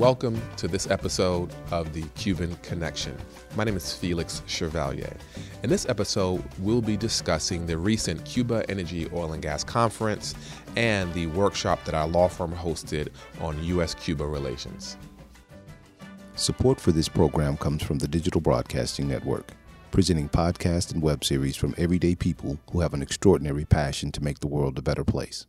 welcome to this episode of the Cuban Connection. My name is Felix Chevalier. In this episode, we'll be discussing the recent Cuba Energy Oil and Gas Conference and the workshop that our law firm hosted on U.S. Cuba relations. Support for this program comes from the Digital Broadcasting Network, presenting podcasts and web series from everyday people who have an extraordinary passion to make the world a better place.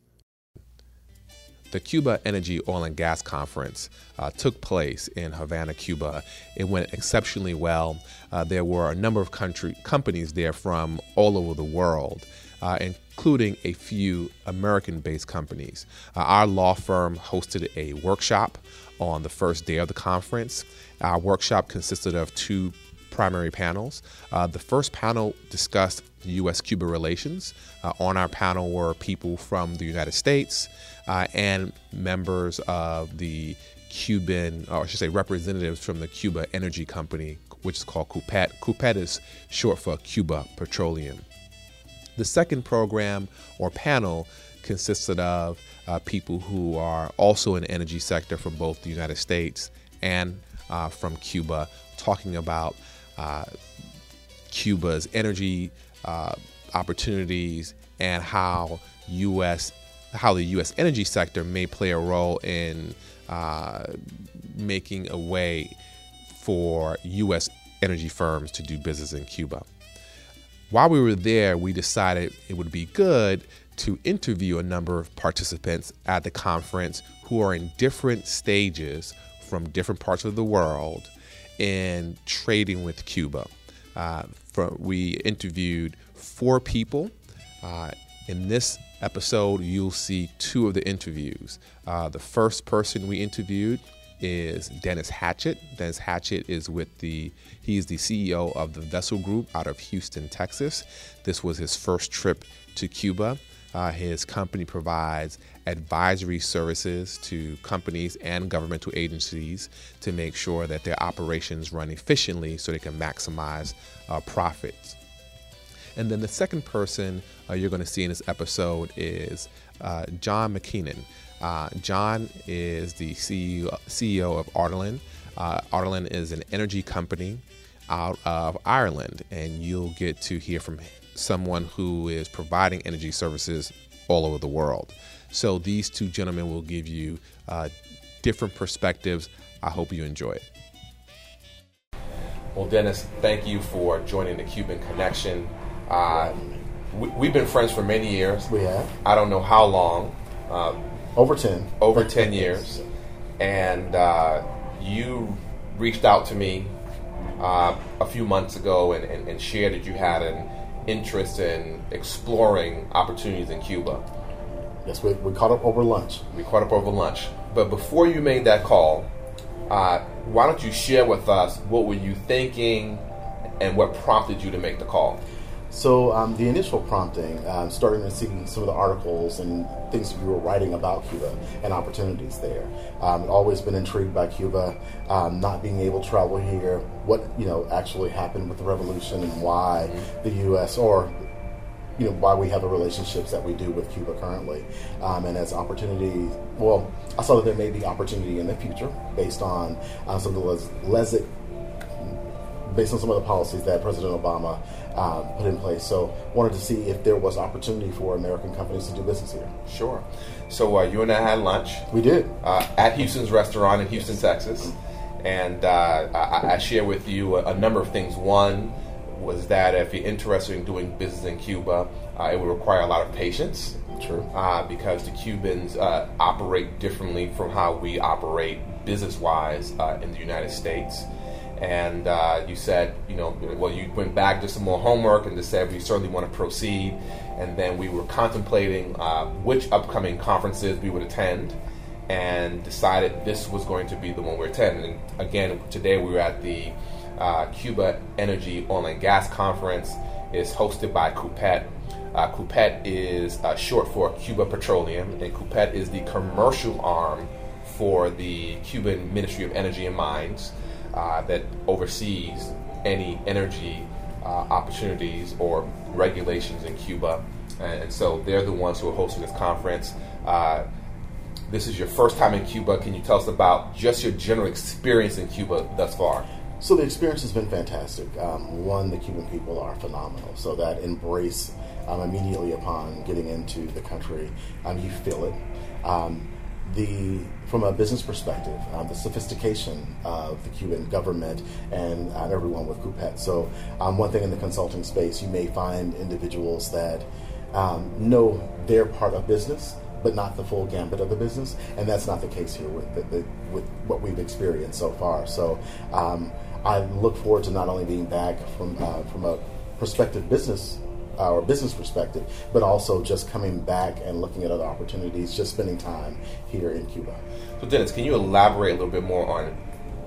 The Cuba Energy Oil and Gas Conference uh, took place in Havana, Cuba. It went exceptionally well. Uh, there were a number of country companies there from all over the world, uh, including a few American-based companies. Uh, our law firm hosted a workshop on the first day of the conference. Our workshop consisted of two primary panels. Uh, the first panel discussed U.S. Cuba relations. Uh, on our panel were people from the United States uh, and members of the Cuban, or I should say, representatives from the Cuba Energy Company, which is called CUPET. CUPET is short for Cuba Petroleum. The second program or panel consisted of uh, people who are also in the energy sector from both the United States and uh, from Cuba, talking about uh, Cuba's energy uh, opportunities and how U.S. how the U.S. energy sector may play a role in uh, making a way for U.S. energy firms to do business in Cuba. While we were there, we decided it would be good to interview a number of participants at the conference who are in different stages from different parts of the world in trading with Cuba. Uh, from, we interviewed four people. Uh, in this episode, you'll see two of the interviews. Uh, the first person we interviewed is Dennis Hatchett. Dennis Hatchett is with the he's the CEO of the Vessel Group out of Houston, Texas. This was his first trip to Cuba. Uh, his company provides advisory services to companies and governmental agencies to make sure that their operations run efficiently so they can maximize uh, profits. And then the second person uh, you're going to see in this episode is uh, John McKinnon. Uh, John is the CEO, CEO of Ardilaun. Uh, Ardilaun is an energy company out of Ireland, and you'll get to hear from someone who is providing energy services all over the world. So these two gentlemen will give you uh, different perspectives. I hope you enjoy it. Well, Dennis, thank you for joining the Cuban Connection. Uh, we, have been friends for many years. We have. I don't know how long. Uh, over 10. Over 10 years. And uh, you reached out to me uh, a few months ago and, and, and shared that you had an interest in exploring opportunities in Cuba. Yes, we, we caught up over lunch. We caught up over lunch. But before you made that call, uh, why don't you share with us what were you thinking and what prompted you to make the call? So um, the initial prompting, um, starting to see some of the articles and things you were writing about Cuba and opportunities there. Um, always been intrigued by Cuba, um, not being able to travel here, what you know actually happened with the revolution and why mm-hmm. the U.S. or you know why we have the relationships that we do with Cuba currently, um, and as opportunities. Well, I saw that there may be opportunity in the future based on uh, some of the les- les- based on some of the policies that President Obama um, put in place. So, wanted to see if there was opportunity for American companies to do business here. Sure. So, uh, you and I had lunch. We did uh, at Houston's restaurant in Houston, Texas, and uh, I, I share with you a, a, number of things. One was that if you're interested in doing business in Cuba, uh, it would require a lot of patience. True. Uh, because the Cubans uh, operate differently from how we operate business-wise in the United States and uh, you said, you know, well, you went back, did some more homework, and just said we certainly want to proceed. And then we were contemplating uh, which upcoming conferences we would attend, and decided this was going to be the one we're attending. And again, today we were at the uh, Cuba Energy Oil and Gas Conference. is hosted by CUPET. Uh, CUPET is uh, short for Cuba Petroleum, and CUPET is the commercial arm for the Cuban Ministry of Energy and Mines uh, that oversees any energy uh, opportunities or regulations in Cuba. And, so they're the ones who are hosting this conference. Uh, This is your first time in Cuba. Can you tell us about just your general experience in Cuba thus far? So the experience has been fantastic. Um, one, the Cuban people are phenomenal. So that embrace um, immediately upon getting into the country, um, you feel it. Um, the from a business perspective, um, the sophistication of the Cuban government and uh, everyone with CUPET. So one thing in the consulting space, you may find individuals that know their part of business but not the full gambit of the business, and that's not the case here with the, the, with what we've experienced so far. So um, I look forward to not only being back from uh, from a prospective business uh, or business perspective, but also just coming back and looking at other opportunities, just spending time here in Cuba. So, Dennis, can you elaborate a little bit more on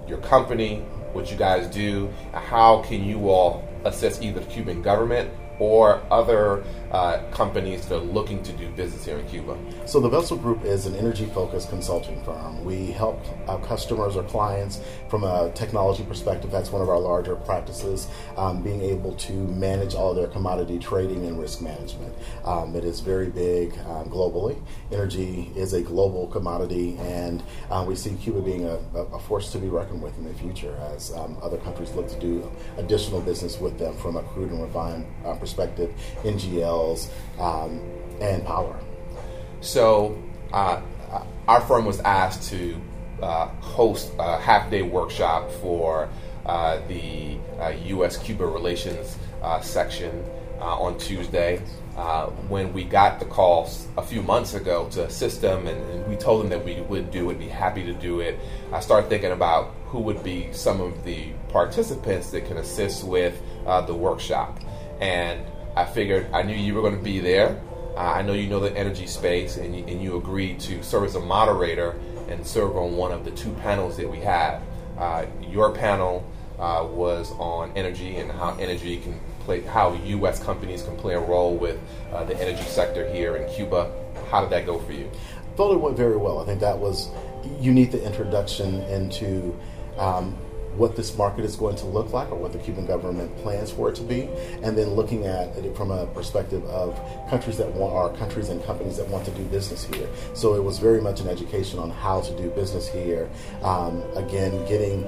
your company, what you guys do, how can you all assist either the Cuban government or other uh, companies that are looking to do business here in Cuba? So, the Vessel Group is an energy focused consulting firm. We help our customers or clients from a technology perspective. That's one of our larger practices, um, being able to manage all their commodity trading and risk management. Um, it is very big um, globally. Energy is a global commodity, and uh, we see Cuba being a, a, force to be reckoned with in the future as um, other countries look to do additional business with them from a crude and refined uh, perspective, NGLs, um, and power. So, uh, our firm was asked to uh, host a half day workshop for uh, the U.S. Uh, Cuba relations uh, section uh, on Tuesday. when we got the call a few months ago to assist them, and, and, we told them that we would do it, be happy to do it, I started thinking about who would be some of the participants that can assist with the workshop and I figured I knew you were going to be there. Uh, I know you know the energy space, and you, and you agreed to serve as a moderator and serve on one of the two panels that we had. Uh, your panel uh, was on energy and how energy can play, how U.S. companies can play a role with uh, the energy sector here in Cuba. How did that go for you? I thought it went very well. I think that was you need the introduction into um, what this market is going to look like or what the Cuban government plans for it to be, and then looking at it from a perspective of countries that want are countries and companies that want to do business here. So it was very much an education on how to do business here. Um, again, getting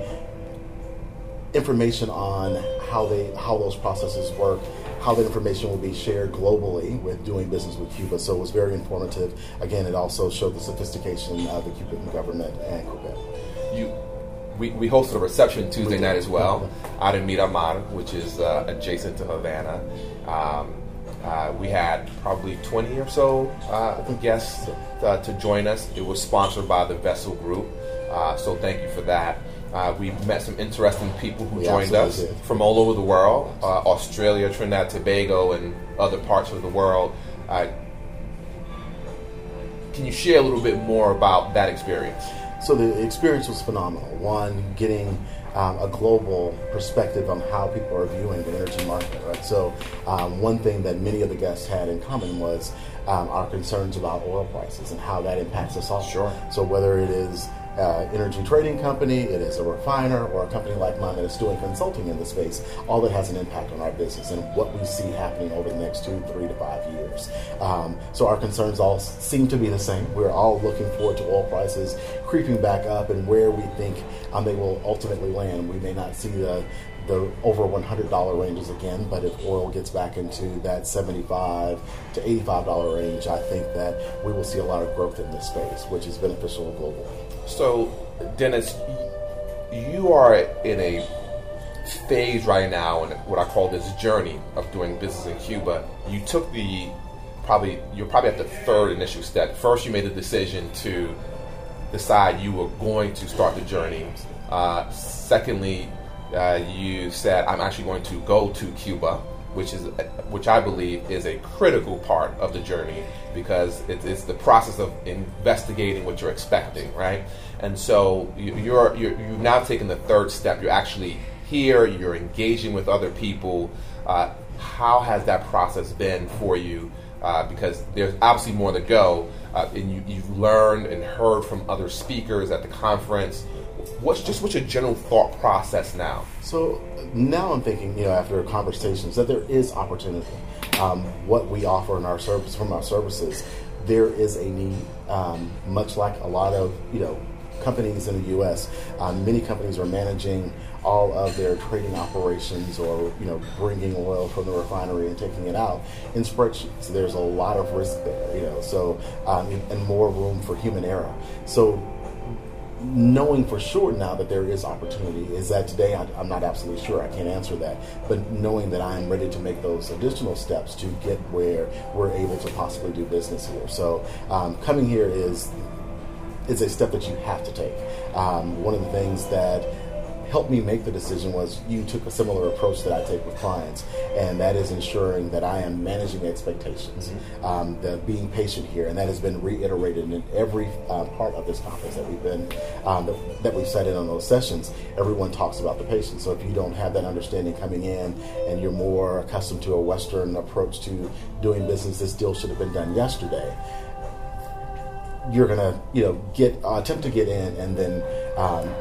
information on how they how those processes work how that information will be shared globally with doing business with Cuba. So it was very informative. Again, it also showed the sophistication of the Cuban government we, we hosted a reception Tuesday night as well out in Miramar, which is uh, adjacent to Havana. Um, uh, we had probably 20 or so uh, guests uh, to join us. It was sponsored by the Vessel Group, uh, so thank you for that. Uh, we met some interesting people who we joined us did. from all over the world Australia, Trinidad, Tobago, and other parts of the world. can you share a little bit more about that experience? So the experience was phenomenal. One, getting um, a global perspective on how people are viewing the energy market. Right. So um, one thing that many of the guests had in common was um, our concerns about oil prices and how that impacts us all. Sure. So whether it is uh, energy trading company, it is a refiner, or a company like mine that's doing consulting in the space, all that has an impact on our business and what we see happening over the next two, three to five years. Um, so our concerns all seem to be the same. We're all looking forward to oil prices creeping back up and where we think um, they will ultimately land. We may not see the the over $100 ranges again, but if oil gets back into that 75 to $85 range, I think that we will see a lot of growth in this space, which is beneficial globally. So, Dennis, you are in a phase right now in what I call this journey of doing business in Cuba. You took the probably you're probably at the third initial step. First, you made the decision to decide you were going to start the journey. Uh, secondly, uh, you said I'm actually going to go to Cuba which is which I believe is a critical part of the journey because it's, it's the process of investigating what you're expecting, right? And so you're, you're you've now taken the third step. You're actually here. You're engaging with other people. Uh, how has that process been for you? Uh, because there's obviously more to go, uh, and you, you've learned and heard from other speakers at the conference what's just what's your general thought process now? So now I'm thinking, you know, after conversations, that there is opportunity. Um, what we offer in our service from our services there is a need, um, much like a lot of you know companies in the U.S. Um, many companies are managing all of their trading operations or you know bringing oil from the refinery and taking it out in spreadsheets. There's a lot of risk there, you know, so um, and more room for human error. So knowing for sure now that there is opportunity is that today I, am not absolutely sure. I can't answer that. But knowing that I am ready to make those additional steps to get where we're able to possibly do business here. So um, coming here is is a step that you have to take. Um, one of the things that helped me make the decision was you took a similar approach that I take with clients, and that is ensuring that I am managing expectations, mm-hmm. um, the being patient here, and that has been reiterated in every um, part of this conference that we've been um, that, that, we've sat in on those sessions. Everyone talks about the patience. So if you don't have that understanding coming in, and you're more accustomed to a Western approach to doing business, this deal should have been done yesterday you're gonna you know get uh, attempt to get in and then um,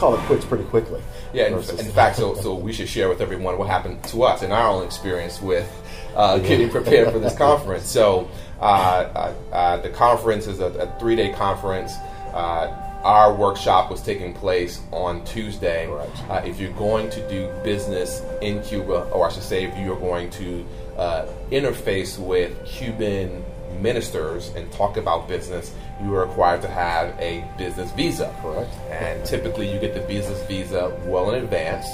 call it quits pretty quickly. Yeah, in, in fact, so so we should share with everyone what happened to us in our own experience with uh, getting prepared for this conference. So uh, uh, uh, the conference is a, a three day conference. Uh, our workshop was taking place on Tuesday. Right. Uh, if you're going to do business in Cuba, or I should say, if you're going to interface with Cuban ministers and talk about business, you are required to have a business visa. Correct. And typically, you get the business visa well in advance,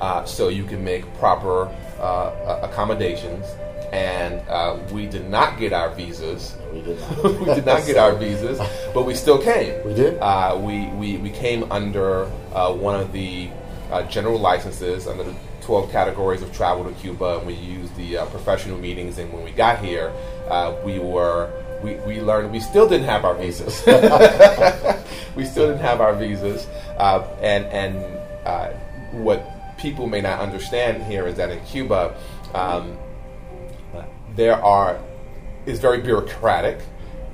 uh, so you can make proper uh, accommodations. And uh, we did not get our visas. we did not. we did not get our visas, but we still came. We did. Uh, we, we we came under uh, one of the uh, general licenses under the 12 categories of travel to Cuba, and we used the professional meetings. And when we got here, we were we, we learned we still didn't have our visas. we still didn't have our visas, uh, and and uh, what people may not understand here is that in Cuba, um, there are is very bureaucratic,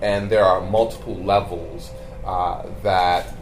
and there are multiple levels uh, that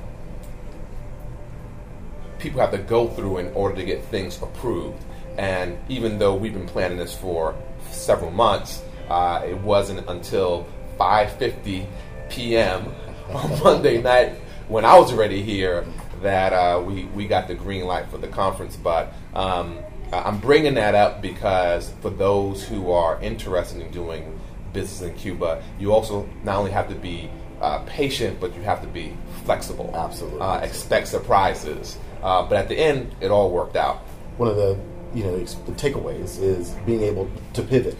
people have to go through in order to get things approved. And even though we've been planning this for several months, uh, it wasn't until 5:50 p.m. on Monday night when I was already here that uh, we we got the green light for the conference. But um, I'm bringing that up because for those who are interested in doing business in Cuba, you also not only have to be uh, patient, but you have to be flexible. Absolutely. Uh, expect surprises. Uh, but at the end, it all worked out. One of the you know the takeaways is being able to pivot.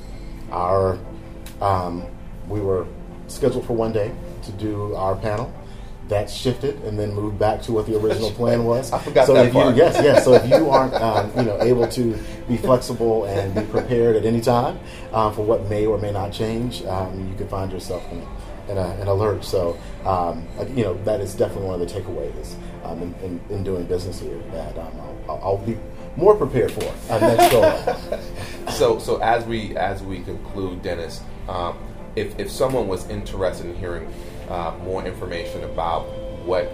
Our um, we were scheduled for one day to do our panel. That shifted and then moved back to what the original plan was. I forgot so that if part. You, yes, yes. So if you aren't, um, you know, able to be flexible and be prepared at any time um, for what may or may not change, um, you can find yourself in, in, a, an alert. So, um, you know, that is definitely one of the takeaways um, in, in, in, doing business here. That um, I'll, I'll, be more prepared for uh, next go. so, so as we as we conclude, Dennis. Um, if, if someone was interested in hearing uh, more information about what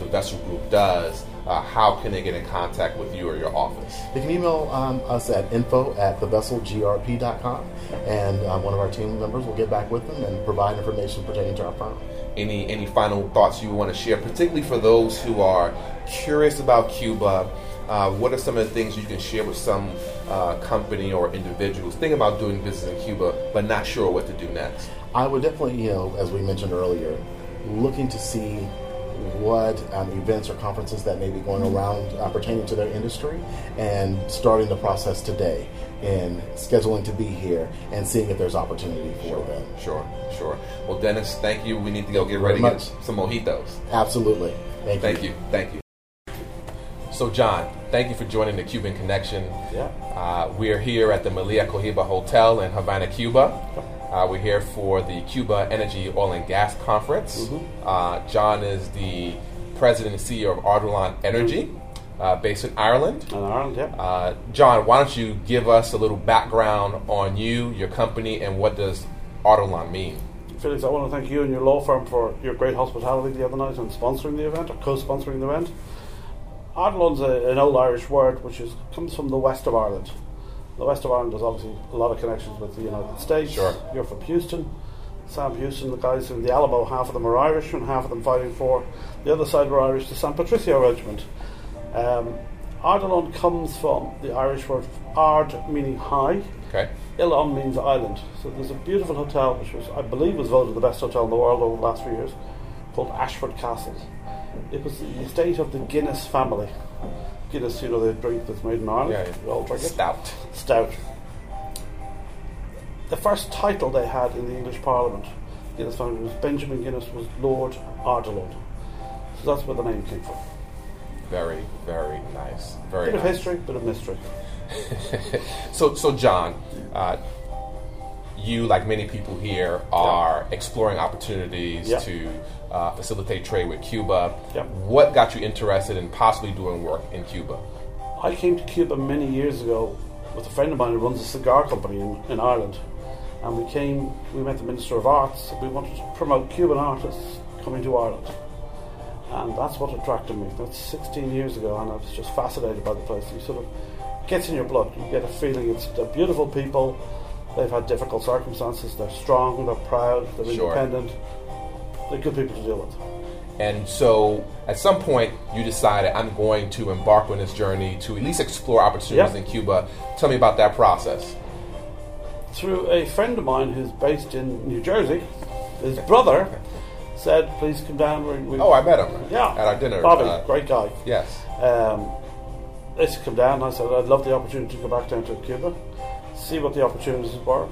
the Vessel Group does, uh, how can they get in contact with you or your office? They can email um, us at info at thevesselgrp.com, and uh, one of our team members will get back with them and provide information pertaining to our firm. Any, any final thoughts you want to share, particularly for those who are curious about Cuba? Uh, what are some of the things you can share with some uh, company or individuals thinking about doing business in Cuba but not sure what to do next? I would definitely, you know, as we mentioned earlier, looking to see what um, events or conferences that may be going around uh, pertaining to their industry and starting the process today in scheduling to be here and seeing if there's opportunity for sure, them. Sure, sure. Well, Dennis, thank you. We need to go get ready to get some mojitos. Absolutely. Thank, thank you. you. Thank you. So, John, thank you for joining the Cuban Connection. Yeah. Uh, we are here at the Melia Cohiba Hotel in Havana, Cuba. Uh, we're here for the Cuba Energy Oil and Gas Conference. Mm-hmm. Uh, John is the president and CEO of Ardilaun Energy, uh, based in Ireland. In Ireland, yeah. Uh, John, why don't you give us a little background on you, your company, and what does Ardilaun mean? Felix, I want to thank you and your law firm for your great hospitality the other night and sponsoring the event or co-sponsoring the event. Ardilaun's an old Irish word which is, comes from the west of Ireland. The west of Ireland has obviously a lot of connections with the United States. Sure. You're from Houston. Sam Houston, the guys in the Alamo, half of them are Irish and half of them fighting for the other side were Irish, the San Patricio Regiment. Um, Ardilaun comes from the Irish word Ard, meaning high. Okay. Ilon means island. So there's a beautiful hotel, which was, I believe, was voted the best hotel in the world over the last few years, called Ashford Castle. It was the estate of the Guinness family. Guinness, you know, the drink that's made in Ireland. Yeah, yeah. We all drink it. Stout. Stout. The first title they had in the English Parliament, Guinness family, was Benjamin Guinness was Lord Ardilaun. So that's where the name came from. Very, very nice. Very Bit of nice. history, bit of mystery. So, so John, uh, you, like many people here, are exploring opportunities Yeah. to uh, facilitate trade with Cuba. Yeah. What got you interested in possibly doing work in Cuba? I came to Cuba many years ago with a friend of mine who runs a cigar company in, in Ireland. And we came, we met the Minister of Arts. We wanted to promote Cuban artists coming to Ireland. And that's what attracted me. That's 16 years ago, and I was just fascinated by the place. You sort of gets in your blood. You get a feeling it's beautiful people. They've had difficult circumstances. They're strong. They're proud. They're Sure. independent. They're good people to deal with. And so, at some point, you decided I'm going to embark on this journey to at least explore opportunities Yeah. in Cuba. Tell me about that process. through a friend of mine who's based in New Jersey. His brother said, "Please come down." We, we, Oh, I met him. yeah, at our dinner. Bobby, uh, great guy. Yes. Um, let's come down. I said, "I'd love the opportunity to go back down to Cuba, see what the opportunities were."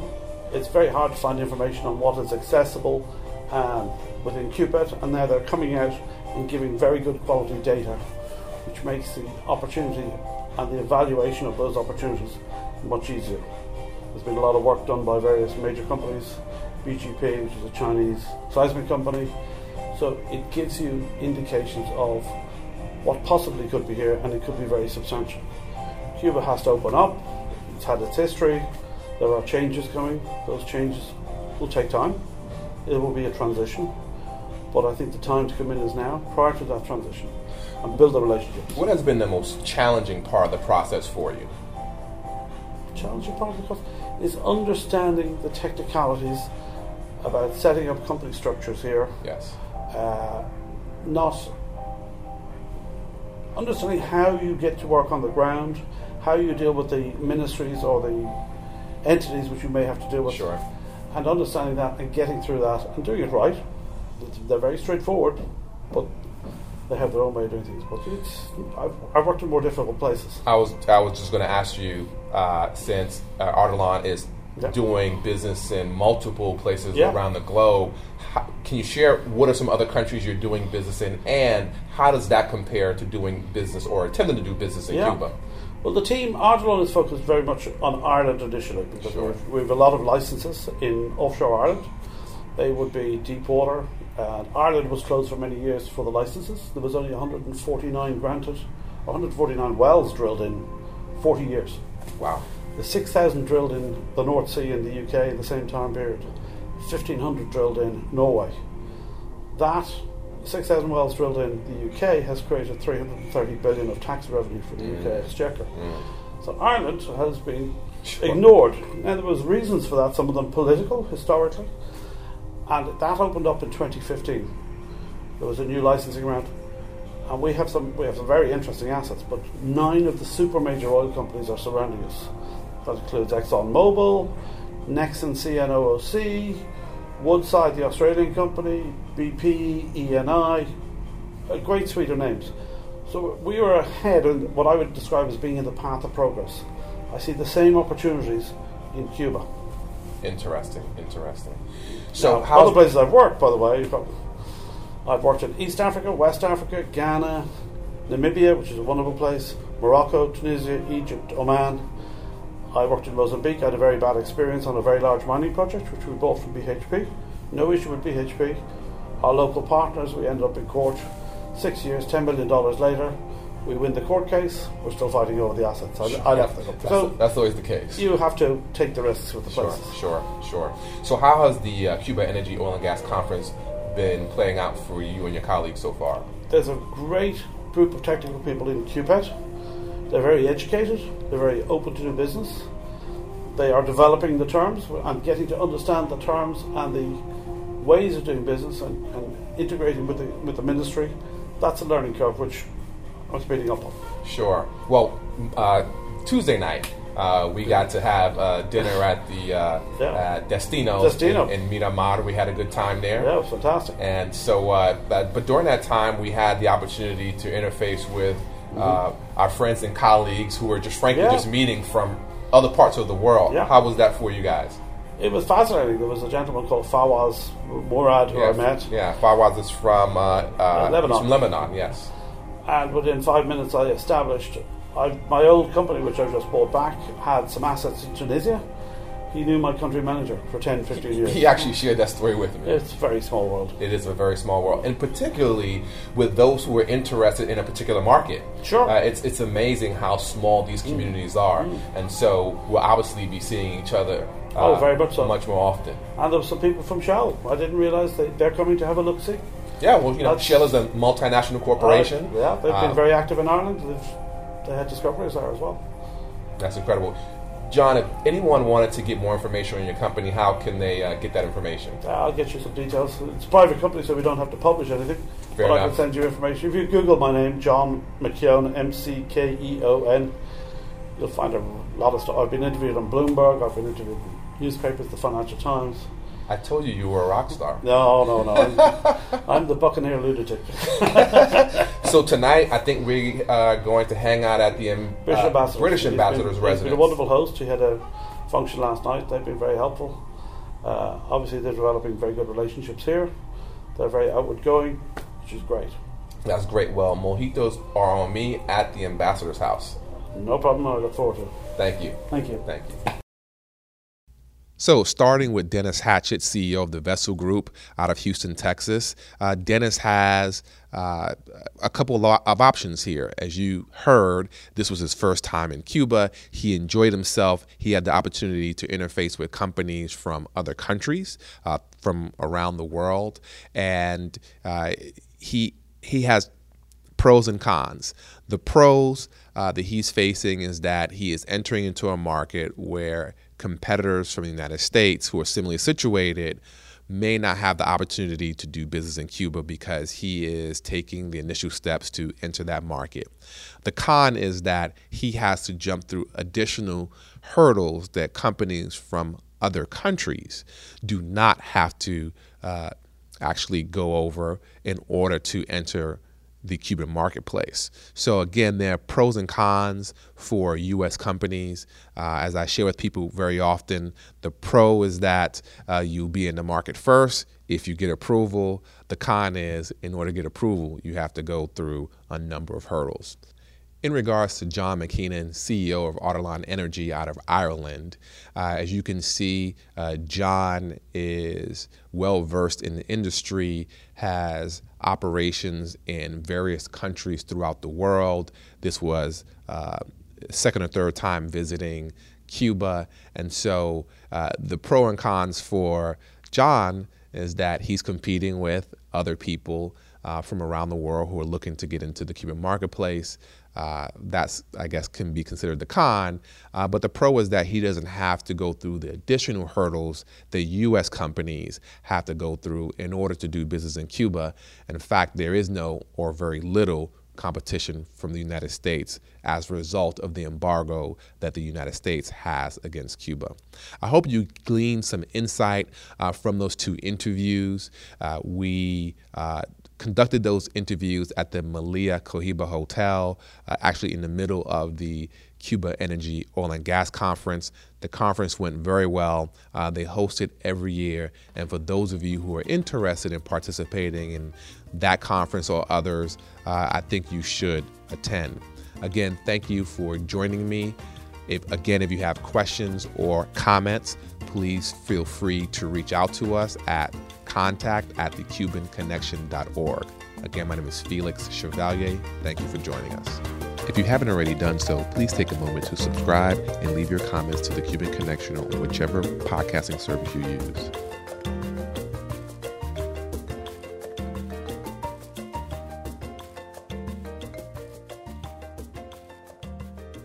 It's very hard to find information on what is accessible um, within CUPET, and now they're coming out and giving very good quality data, which makes the opportunity and the evaluation of those opportunities much easier. There's been a lot of work done by various major companies, BGP, which is a Chinese seismic company. So it gives you indications of what possibly could be here, and it could be very substantial. Cuba has to open up. It's had its history. There are changes coming. Those changes will take time. It will be a transition. But I think the time to come in is now, prior to that transition, and build the relationships. What has been the most challenging part of the process for you? challenging part of the course is understanding the technicalities about setting up company structures here, Yes. uh, not understanding how you get to work on the ground, how you deal with the ministries or the entities which you may have to deal with, Sure. and understanding that and getting through that and doing it right. They're very straightforward, but they have their own way of doing things. But it's, I've, I've worked in more difficult places. I was I was just going to ask you uh, since uh, Ardilaun is Yeah. doing business in multiple places Yeah. around the globe. How, can you share what are some other countries you're doing business in, and how does that compare to doing business or attempting to do business in Yeah. Cuba? Well, the team, Ardilaun is focused very much on Ireland initially because Sure. we have a lot of licenses in offshore Ireland. They would be deep water. And Ireland was closed for many years for the licenses. There was only 149 granted, 149 wells drilled in 40 years. Wow. The 6,000 drilled in the North Sea in the UK in the same time period. 1,500 drilled in Norway. That 6,000 wells drilled in the UK has created 330 billion of tax revenue for the UK Exchequer. Mm. Mm. So Ireland has been Sure. ignored. Now there was reasons for that. Some of them political, historically, and that opened up in 2015. There was a new licensing round, and we have some we have some very interesting assets. But nine of the super major oil companies are surrounding us. That includes ExxonMobil, Nexen CNOOC, Woodside, the Australian company, BP, ENI, a great suite of names. So we were ahead in what I would describe as being in the path of progress. I see the same opportunities in Cuba. Interesting. Interesting. So how other places I've worked, by the way, I've worked in East Africa, West Africa, Ghana, Namibia, which is a wonderful place, Morocco, Tunisia, Egypt, Oman. I worked in Mozambique. I had a very bad experience on a very large mining project, which we bought from BHP. No issue with BHP. Our local partners, we ended up in court six years, $10 million later. We win the court case. We're still fighting over the assets. I, I left the company. So that's always the case. you have to take the risks with the Sure, places. sure, sure. So, how has the uh, Cuba Energy Oil and Gas Conference been playing out for you and your colleagues so far? There's a great group of technical people in CUPET. They're very educated, they're very open to do business. They are developing the terms and getting to understand the terms and the ways of doing business and, and integrating with the with the ministry. That's a learning curve which I was beating up on. Sure. Well, uh, Tuesday night. Uh, we got to have uh, dinner at the uh, Yeah. at Destino, Destino. In, in Miramar. We had a good time there. Yeah, it was fantastic. And so, uh, but, but during that time, we had the opportunity to interface with uh, our friends and colleagues who were just frankly Yeah. just meeting from other parts of the world. Yeah. How was that for you guys? It was fascinating. There was a gentleman called Fawaz Murad who I met. Yeah, Fawaz is from uh, uh, Lebanon. from Lebanon. Yes. and within five minutes I established I, my old company which I just bought back had some assets in Tunisia he knew my country manager for 10 15 years He actually shared that story with me. it's a very small world It is a very small world, and particularly with those who are interested in a particular market. Sure. uh, it's it's amazing how small these communities are, and so we'll obviously be seeing each other. uh, Oh, very much so. much more often. and there were some people from Shell I didn't realise they, they're coming to have a look see Yeah, well, you know, That's- Shell is a multinational corporation. Uh, yeah they've Uh, been very active in Ireland they've, they had discoveries there as well That's incredible. John, if anyone wanted to get more information on your company, how can they uh, get that information? Uh, I'll get you some details it's a private company so we don't have to publish anything Fair but I can send you information if you google my name John McKeon M-C-K-E-O-N you'll find a lot of stuff I've been interviewed on Bloomberg I've been interviewed in newspapers the Financial Times I told you you were a rock star. No, no, no. I'm, I'm the Buccaneer lunatic. So tonight, I think we are going to hang out at the um, British uh, ambassador. British ambassador's been, He's residence. been a wonderful host. He had a function last night. They've been very helpful. Uh, obviously, they're developing very good relationships here. They're very outward going, which is great. That's great. Well, mojitos are on me at the ambassador's house. No problem. I look forward to it. Thank you. Thank you. Thank you. So, starting with Dennis Hatchett, CEO of the Vessel Group out of Houston, Texas. Uh, Dennis has uh, a couple of options here. As you heard, this was his first time in Cuba. He enjoyed himself. He had the opportunity to interface with companies from other countries, uh, from around the world, and uh, he he has pros and cons. The pros uh, that he's facing is that he is entering into a market where competitors from the United States who are similarly situated may not have the opportunity to do business in Cuba because he is taking the initial steps to enter that market. The con is that he has to jump through additional hurdles that companies from other countries do not have to uh, actually go over in order to enter the Cuban marketplace. So again, there are pros and cons for U.S. companies. Uh, as I share with people very often, the pro is that uh, you'll be in the market first if you get approval. The con is, in order to get approval, you have to go through a number of hurdles. In regards to John McKeenan, CEO of Ardilaun Energy out of Ireland, uh, as you can see, uh, John is well versed in the industry, has operations in various countries throughout the world. This was uh, second or third time visiting Cuba, and so uh, the pro and cons for John is that he's competing with other people uh, from around the world who are looking to get into the Cuban marketplace. Uh, that's, I guess, can be considered the con. Uh, but the pro is that he doesn't have to go through the additional hurdles that U.S. companies have to go through in order to do business in Cuba. And in fact, there is no or very little competition from the United States as a result of the embargo that the United States has against Cuba. I hope you gleaned some insight uh, from those two interviews. Uh, we uh, conducted those interviews at the Melia Cohiba Hotel, uh, actually in the middle of the Cuba Energy Oil and Gas Conference. The conference went very well. Uh, they host it every year. And for those of you who are interested in participating in that conference or others, uh, I think you should attend. Again, thank you for joining me. If, again, if you have questions or comments, please feel free to reach out to us at contact at thecubanconnection.org. Again, my name is Felix Chevalier. Thank you for joining us. If you haven't already done so, please take a moment to subscribe and leave your comments to the Cuban Connection on whichever podcasting service you use.